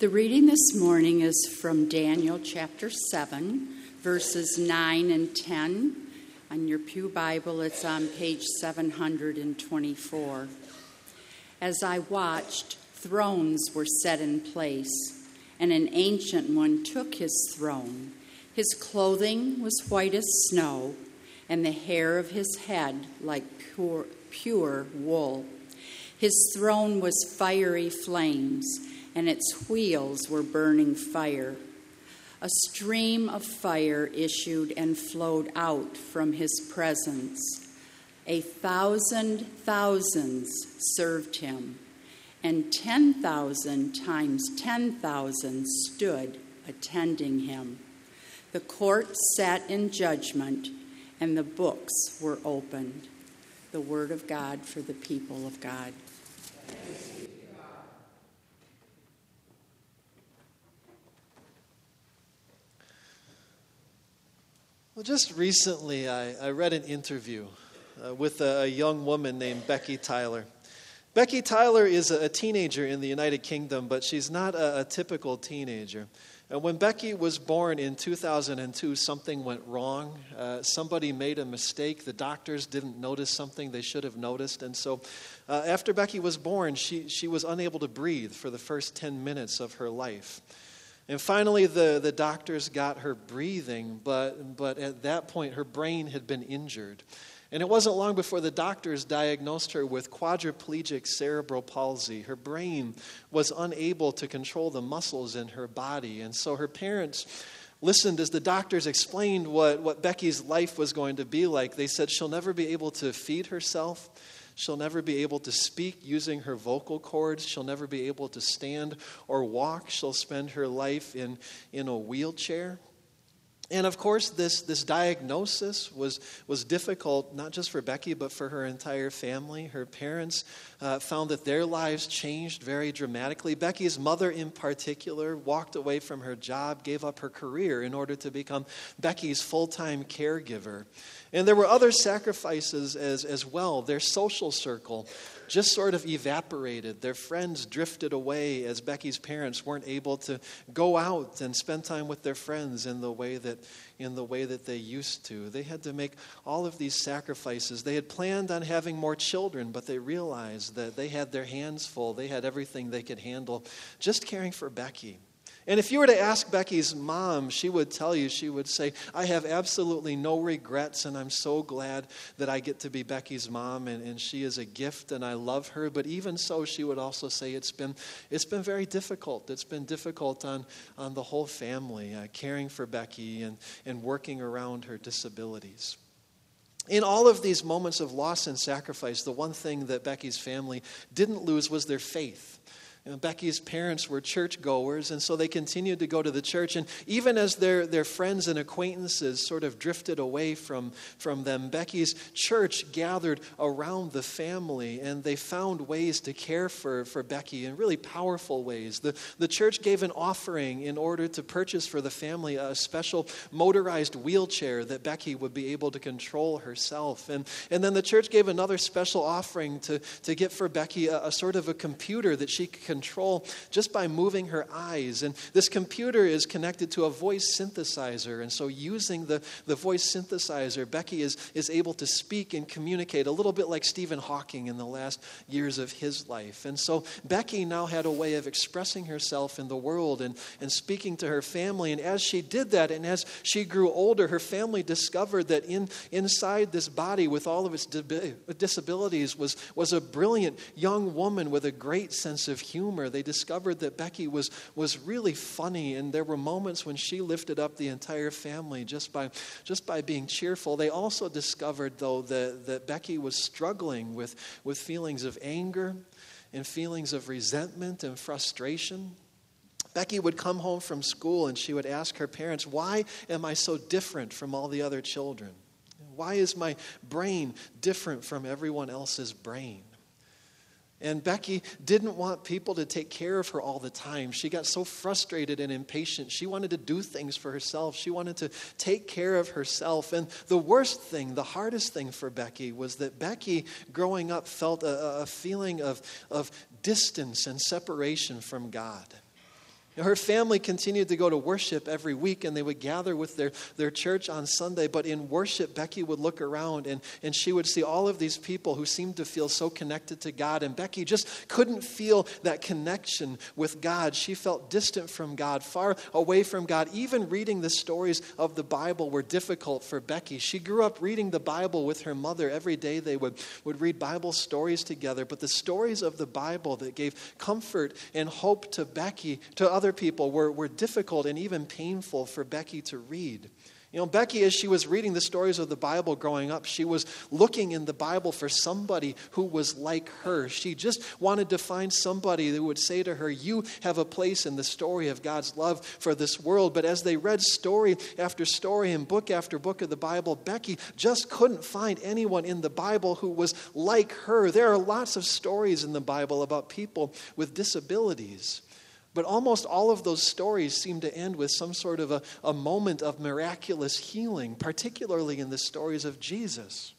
The reading this morning is from Daniel chapter 7, verses 9 and 10. On your Pew Bible, it's on page 724. As I watched, thrones were set in place, and an ancient one took his throne. His clothing was white as snow, and the hair of his head like pure, pure wool. His throne was fiery flames and its wheels were burning fire. A stream of fire issued and flowed out from his presence. A thousand thousands served him, and 10,000 times 10,000 stood attending him. The court sat in judgment, and the books were opened. The word of God for the people of God. Well, just recently, I, I read an interview uh, with a, a, young woman named Becky Tyler. Becky Tyler is a, a teenager in the United Kingdom, but she's not a, a typical teenager. And when Becky was born in 2002, something went wrong. Uh, somebody made a mistake. The doctors didn't notice something they should have noticed. And so, uh, after Becky was born, she, she was unable to breathe for the first 10 minutes of her life. And finally, the, the doctors got her breathing, but, but at that point, her brain had been injured. And it wasn't long before the doctors diagnosed her with quadriplegic cerebral palsy. Her brain was unable to control the muscles in her body. And so her parents listened as the doctors explained what, what Becky's life was going to be like. They said she'll never be able to feed herself. She'll never be able to speak using her vocal cords. She'll never be able to stand or walk. She'll spend her life in, in a wheelchair. And of course, this, this diagnosis was, was difficult, not just for Becky, but for her entire family. Her parents uh, found that their lives changed very dramatically. Becky's mother, in particular, walked away from her job, gave up her career in order to become Becky's full time caregiver. And there were other sacrifices as, as well. Their social circle just sort of evaporated. Their friends drifted away as Becky's parents weren't able to go out and spend time with their friends in the way that, in the way that they used to. They had to make all of these sacrifices. They had planned on having more children, but they realized that they had their hands full. They had everything they could handle just caring for Becky. And if you were to ask Becky's mom, she would tell you, she would say, I have absolutely no regrets, and I'm so glad that I get to be Becky's mom, and, and she is a gift, and I love her. But even so, she would also say it's been, it's been very difficult. It's been difficult on, on the whole family, uh, caring for Becky and, and working around her disabilities. In all of these moments of loss and sacrifice, the one thing that Becky's family didn't lose was their faith. You know, Becky's parents were churchgoers, and so they continued to go to the church. And even as their, their friends and acquaintances sort of drifted away from, from them, Becky's church gathered around the family, and they found ways to care for, for Becky in really powerful ways. The, the church gave an offering in order to purchase for the family a special motorized wheelchair that Becky would be able to control herself. And, and then the church gave another special offering to, to get for Becky a, a sort of a computer that she could control just by moving her eyes. And this computer is connected to a voice synthesizer. And so, using the, the voice synthesizer, Becky is, is able to speak and communicate a little bit like Stephen Hawking in the last years of his life. And so, Becky now had a way of expressing herself in the world and, and speaking to her family. And as she did that, and as she grew older, her family discovered that in, inside this body, with all of its disabilities, was, was a brilliant young woman with a great sense of humor humor, they discovered that Becky was, was really funny, and there were moments when she lifted up the entire family just by, just by being cheerful. They also discovered, though, that, that Becky was struggling with, with feelings of anger and feelings of resentment and frustration. Becky would come home from school and she would ask her parents, Why am I so different from all the other children? Why is my brain different from everyone else's brain? And Becky didn't want people to take care of her all the time. She got so frustrated and impatient. She wanted to do things for herself. She wanted to take care of herself. And the worst thing, the hardest thing for Becky was that Becky, growing up, felt a, a feeling of, of distance and separation from God. Her family continued to go to worship every week and they would gather with their, their church on Sunday. But in worship, Becky would look around and, and she would see all of these people who seemed to feel so connected to God. And Becky just couldn't feel that connection with God. She felt distant from God, far away from God. Even reading the stories of the Bible were difficult for Becky. She grew up reading the Bible with her mother. Every day they would, would read Bible stories together. But the stories of the Bible that gave comfort and hope to Becky, to other people, were, were difficult and even painful for Becky to read. You know, Becky, as she was reading the stories of the Bible growing up, she was looking in the Bible for somebody who was like her. She just wanted to find somebody that would say to her, You have a place in the story of God's love for this world. But as they read story after story and book after book of the Bible, Becky just couldn't find anyone in the Bible who was like her. There are lots of stories in the Bible about people with disabilities. But almost all of those stories seem to end with some sort of a, a moment of miraculous healing, particularly in the stories of Jesus.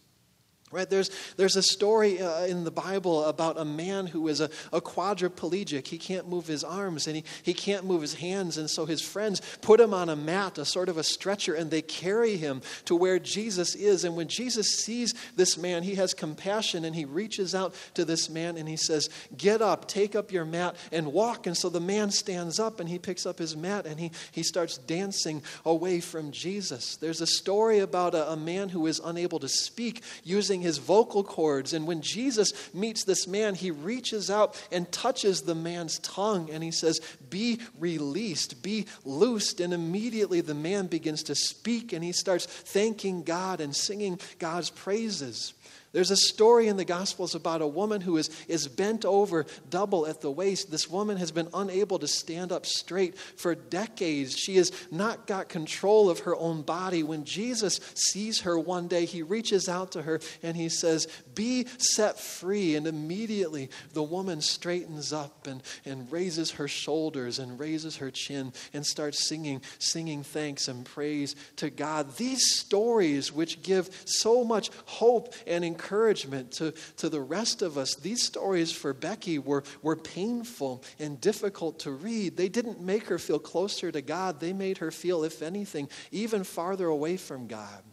Right, there's, there's a story uh, in the Bible about a man who is a, a quadriplegic. He can't move his arms and he, he can't move his hands. And so his friends put him on a mat, a sort of a stretcher, and they carry him to where Jesus is. And when Jesus sees this man, he has compassion and he reaches out to this man and he says, Get up, take up your mat, and walk. And so the man stands up and he picks up his mat and he, he starts dancing away from Jesus. There's a story about a, a man who is unable to speak using his vocal cords. And when Jesus meets this man, he reaches out and touches the man's tongue and he says, Be released, be loosed. And immediately the man begins to speak and he starts thanking God and singing God's praises. There's a story in the Gospels about a woman who is, is bent over double at the waist. This woman has been unable to stand up straight for decades. She has not got control of her own body. When Jesus sees her one day, he reaches out to her and he says, Be set free. And immediately the woman straightens up and, and raises her shoulders and raises her chin and starts singing, singing thanks and praise to God. These stories, which give so much hope and encouragement, encouragement to, to the rest of us. These stories for Becky were, were painful and difficult to read. They didn't make her feel closer to God, they made her feel, if anything, even farther away from God.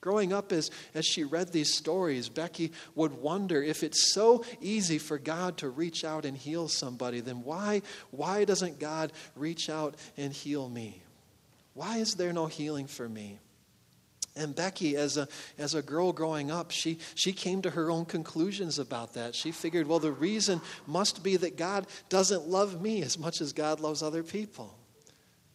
Growing up, as, as she read these stories, Becky would wonder if it's so easy for God to reach out and heal somebody, then why, why doesn't God reach out and heal me? Why is there no healing for me? And Becky, as a, as a girl growing up, she, she came to her own conclusions about that. She figured, well, the reason must be that God doesn't love me as much as God loves other people.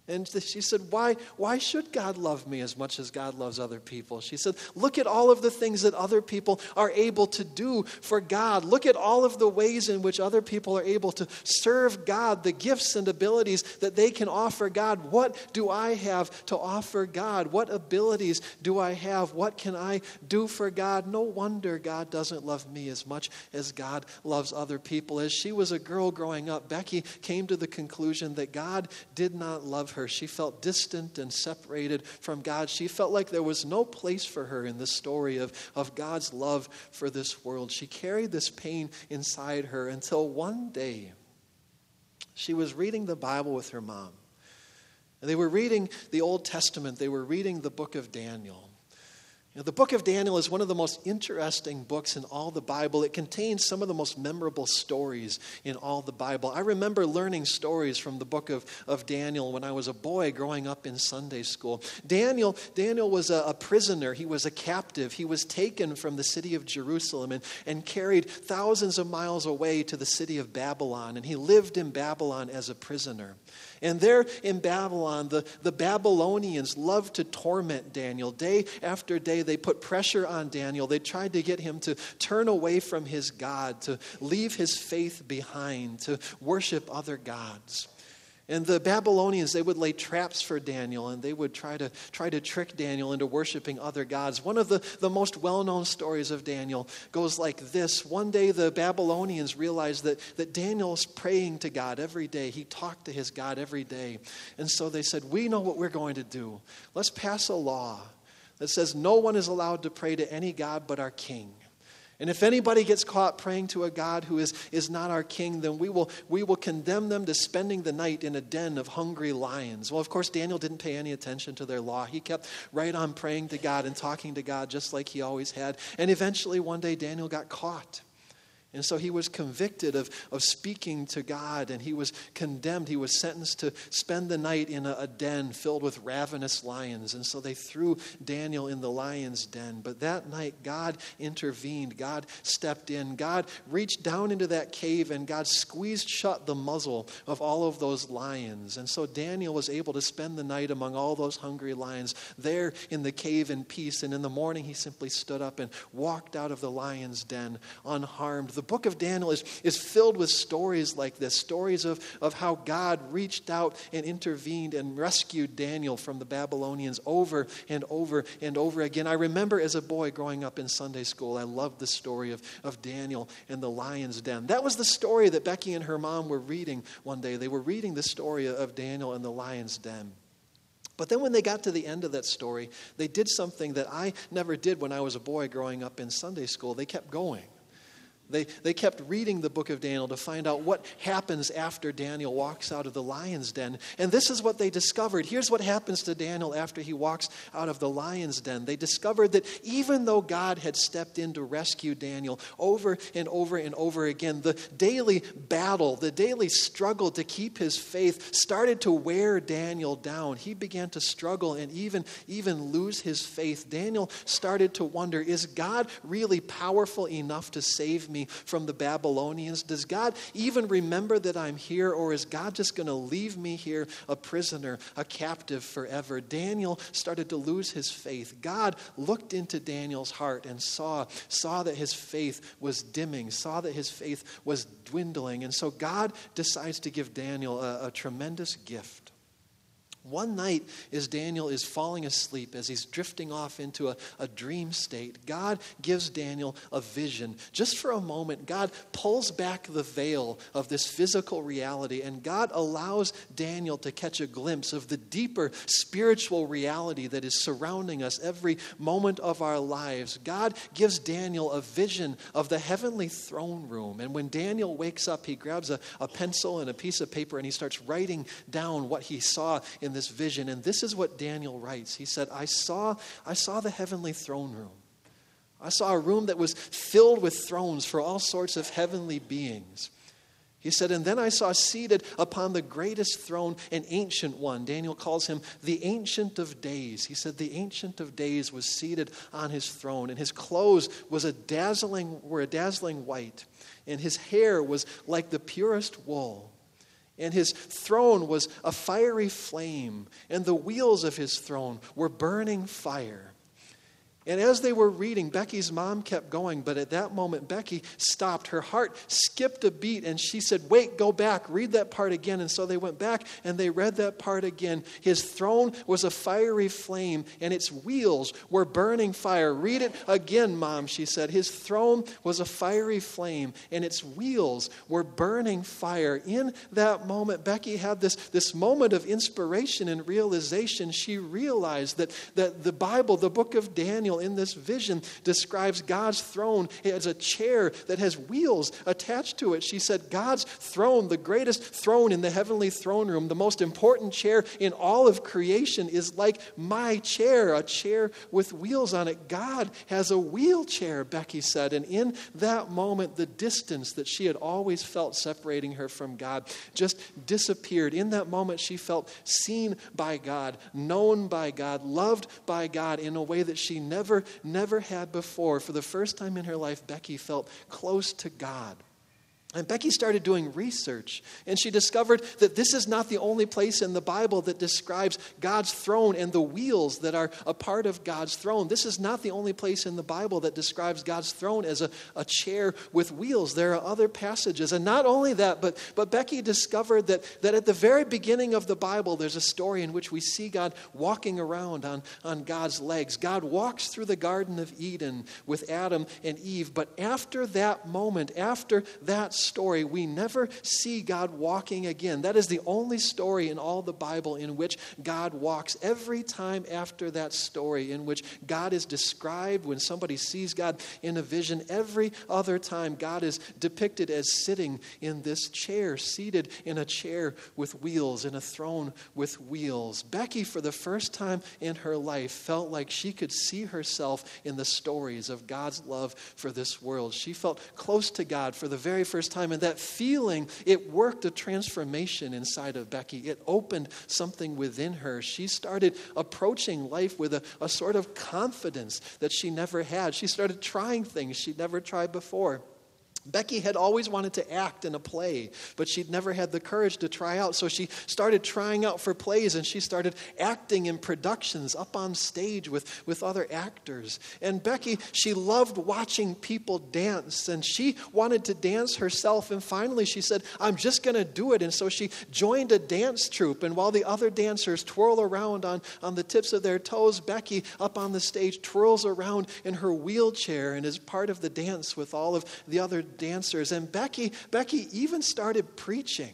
And she said, why, why should God love me as much as God loves other people? She said, Look at all of the things that other people are able to do for God. Look at all of the ways in which other people are able to serve God, the gifts and abilities that they can offer God. What do I have to offer God? What abilities do I have? What can I do for God? No wonder God doesn't love me as much as God loves other people. As she was a girl growing up, Becky came to the conclusion that God did not love her her. She felt distant and separated from God. She felt like there was no place for her in the story of, of God's love for this world. She carried this pain inside her until one day she was reading the Bible with her mom. And they were reading the Old Testament, they were reading the book of Daniel. Now, the book of Daniel is one of the most interesting books in all the Bible. It contains some of the most memorable stories in all the Bible. I remember learning stories from the book of, of Daniel when I was a boy growing up in Sunday school. Daniel, Daniel was a, a prisoner, he was a captive. He was taken from the city of Jerusalem and, and carried thousands of miles away to the city of Babylon. And he lived in Babylon as a prisoner. And there in Babylon, the, the Babylonians loved to torment Daniel. Day after day, they put pressure on Daniel. They tried to get him to turn away from his God, to leave his faith behind, to worship other gods. And the Babylonians, they would lay traps for Daniel and they would try to, try to trick Daniel into worshiping other gods. One of the, the most well known stories of Daniel goes like this One day, the Babylonians realized that, that Daniel's praying to God every day. He talked to his God every day. And so they said, We know what we're going to do. Let's pass a law that says no one is allowed to pray to any God but our king. And if anybody gets caught praying to a God who is, is not our king, then we will, we will condemn them to spending the night in a den of hungry lions. Well, of course, Daniel didn't pay any attention to their law. He kept right on praying to God and talking to God just like he always had. And eventually, one day, Daniel got caught. And so he was convicted of, of speaking to God, and he was condemned. He was sentenced to spend the night in a, a, den filled with ravenous lions. And so they threw Daniel in the lion's den. But that night, God intervened. God stepped in. God reached down into that cave, and God squeezed shut the muzzle of all of those lions. And so Daniel was able to spend the night among all those hungry lions there in the cave in peace. And in the morning, he simply stood up and walked out of the lion's den unharmed the book of Daniel is, is filled with stories like this stories of, of how God reached out and intervened and rescued Daniel from the Babylonians over and over and over again. I remember as a boy growing up in Sunday school, I loved the story of, of Daniel and the lion's den. That was the story that Becky and her mom were reading one day. They were reading the story of Daniel and the lion's den. But then when they got to the end of that story, they did something that I never did when I was a boy growing up in Sunday school. They kept going. They, they kept reading the book of Daniel to find out what happens after Daniel walks out of the lion's den. And this is what they discovered. Here's what happens to Daniel after he walks out of the lion's den. They discovered that even though God had stepped in to rescue Daniel over and over and over again, the daily battle, the daily struggle to keep his faith started to wear Daniel down. He began to struggle and even, even lose his faith. Daniel started to wonder is God really powerful enough to save me? Me from the Babylonians? Does God even remember that I'm here, or is God just going to leave me here a prisoner, a captive forever? Daniel started to lose his faith. God looked into Daniel's heart and saw, saw that his faith was dimming, saw that his faith was dwindling. And so God decides to give Daniel a, a tremendous gift. One night, as Daniel is falling asleep, as he's drifting off into a, a dream state, God gives Daniel a vision. Just for a moment, God pulls back the veil of this physical reality, and God allows Daniel to catch a glimpse of the deeper spiritual reality that is surrounding us every moment of our lives. God gives Daniel a vision of the heavenly throne room. And when Daniel wakes up, he grabs a, a pencil and a piece of paper and he starts writing down what he saw in the this vision, and this is what Daniel writes. He said, I saw, I saw the heavenly throne room. I saw a room that was filled with thrones for all sorts of heavenly beings. He said, And then I saw seated upon the greatest throne an ancient one. Daniel calls him the Ancient of Days. He said, The Ancient of Days was seated on his throne, and his clothes was a dazzling, were a dazzling white, and his hair was like the purest wool and his throne was a fiery flame, and the wheels of his throne were burning fire. And as they were reading, Becky's mom kept going, but at that moment, Becky stopped. Her heart skipped a beat, and she said, Wait, go back, read that part again. And so they went back and they read that part again. His throne was a fiery flame, and its wheels were burning fire. Read it again, mom, she said. His throne was a fiery flame, and its wheels were burning fire. In that moment, Becky had this, this moment of inspiration and realization. She realized that, that the Bible, the book of Daniel, in this vision describes God's throne as a chair that has wheels attached to it. She said, God's throne, the greatest throne in the heavenly throne room, the most important chair in all of creation, is like my chair, a chair with wheels on it. God has a wheelchair, Becky said. And in that moment, the distance that she had always felt separating her from God just disappeared. In that moment, she felt seen by God, known by God, loved by God in a way that she never never, never had before. For the first time in her life, Becky felt close to God. And Becky started doing research, and she discovered that this is not the only place in the Bible that describes God's throne and the wheels that are a part of God's throne. This is not the only place in the Bible that describes God's throne as a, a chair with wheels. There are other passages. And not only that, but, but Becky discovered that, that at the very beginning of the Bible, there's a story in which we see God walking around on, on God's legs. God walks through the Garden of Eden with Adam and Eve. But after that moment, after that story, we never see God walking again. That is the only story in all the Bible in which God walks. Every time after that story, in which God is described, when somebody sees God in a vision, every other time God is depicted as sitting in this chair, seated in a chair with wheels, in a throne with wheels. Becky, for the first time in her life, felt like she could see herself in the stories of God's love for this world. She felt close to God for the very first time, and that feeling, it worked a transformation inside of Becky. It opened something within her. She started approaching life with a, a sort of confidence that she never had. She started trying things she'd never tried before. Becky had always wanted to act in a play, but she'd never had the courage to try out. So she started trying out for plays and she started acting in productions up on stage with, with other actors. And Becky, she loved watching people dance and she wanted to dance herself. And finally she said, I'm just going to do it. And so she joined a dance troupe. And while the other dancers twirl around on, on the tips of their toes, Becky up on the stage twirls around in her wheelchair and is part of the dance with all of the other dancers. And Becky, Becky even started preaching.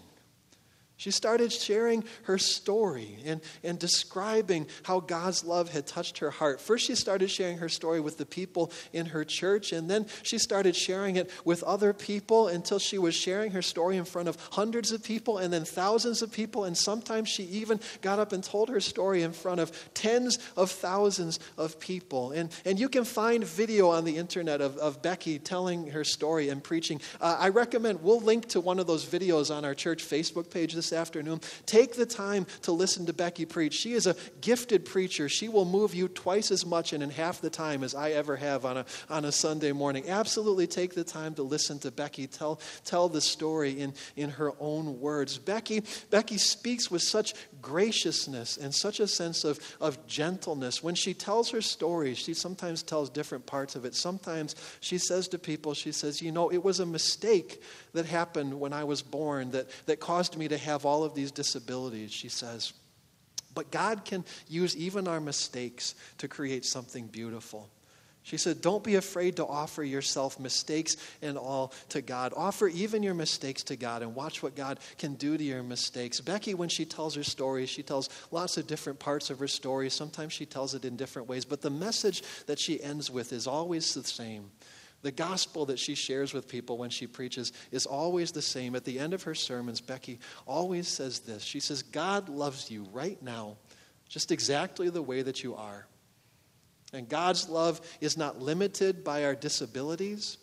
She started sharing her story and, and describing how God's love had touched her heart. First, she started sharing her story with the people in her church, and then she started sharing it with other people until she was sharing her story in front of hundreds of people and then thousands of people. And sometimes she even got up and told her story in front of tens of thousands of people. And, and you can find video on the internet of, of Becky telling her story and preaching. Uh, I recommend, we'll link to one of those videos on our church Facebook page this afternoon, take the time to listen to Becky preach. She is a gifted preacher. She will move you twice as much and in half the time as I ever have on a, on a Sunday morning. Absolutely take the time to listen to Becky tell, tell the story in, in her own words. Becky, Becky speaks with such graciousness and such a sense of, of gentleness. When she tells her stories, she sometimes tells different parts of it. Sometimes she says to people, she says, You know, it was a mistake that happened when I was born that, that caused me to have all of these disabilities, she says. But God can use even our mistakes to create something beautiful. She said, Don't be afraid to offer yourself, mistakes and all, to God. Offer even your mistakes to God and watch what God can do to your mistakes. Becky, when she tells her story, she tells lots of different parts of her story. Sometimes she tells it in different ways, but the message that she ends with is always the same. The gospel that she shares with people when she preaches is always the same. At the end of her sermons, Becky always says this She says, God loves you right now, just exactly the way that you are. And God's love is not limited by our disabilities,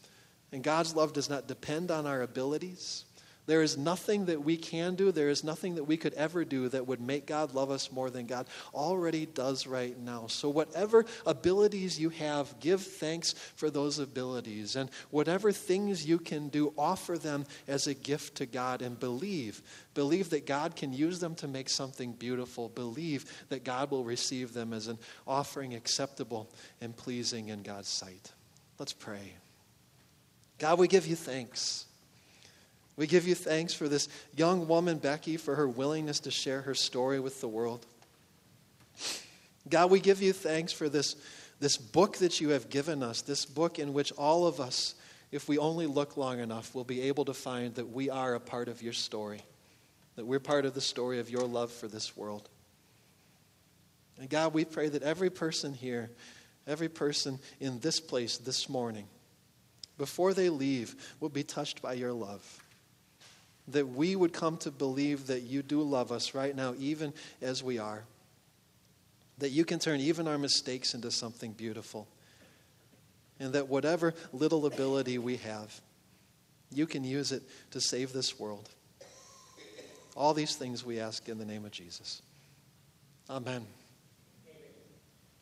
and God's love does not depend on our abilities. There is nothing that we can do, there is nothing that we could ever do that would make God love us more than God already does right now. So, whatever abilities you have, give thanks for those abilities. And whatever things you can do, offer them as a gift to God and believe. Believe that God can use them to make something beautiful. Believe that God will receive them as an offering acceptable and pleasing in God's sight. Let's pray. God, we give you thanks. We give you thanks for this young woman, Becky, for her willingness to share her story with the world. God, we give you thanks for this, this book that you have given us, this book in which all of us, if we only look long enough, will be able to find that we are a part of your story, that we're part of the story of your love for this world. And God, we pray that every person here, every person in this place this morning, before they leave, will be touched by your love that we would come to believe that you do love us right now, even as we are. That you can turn even our mistakes into something beautiful. And that whatever little ability we have, you can use it to save this world. All these things we ask in the name of Jesus. Amen.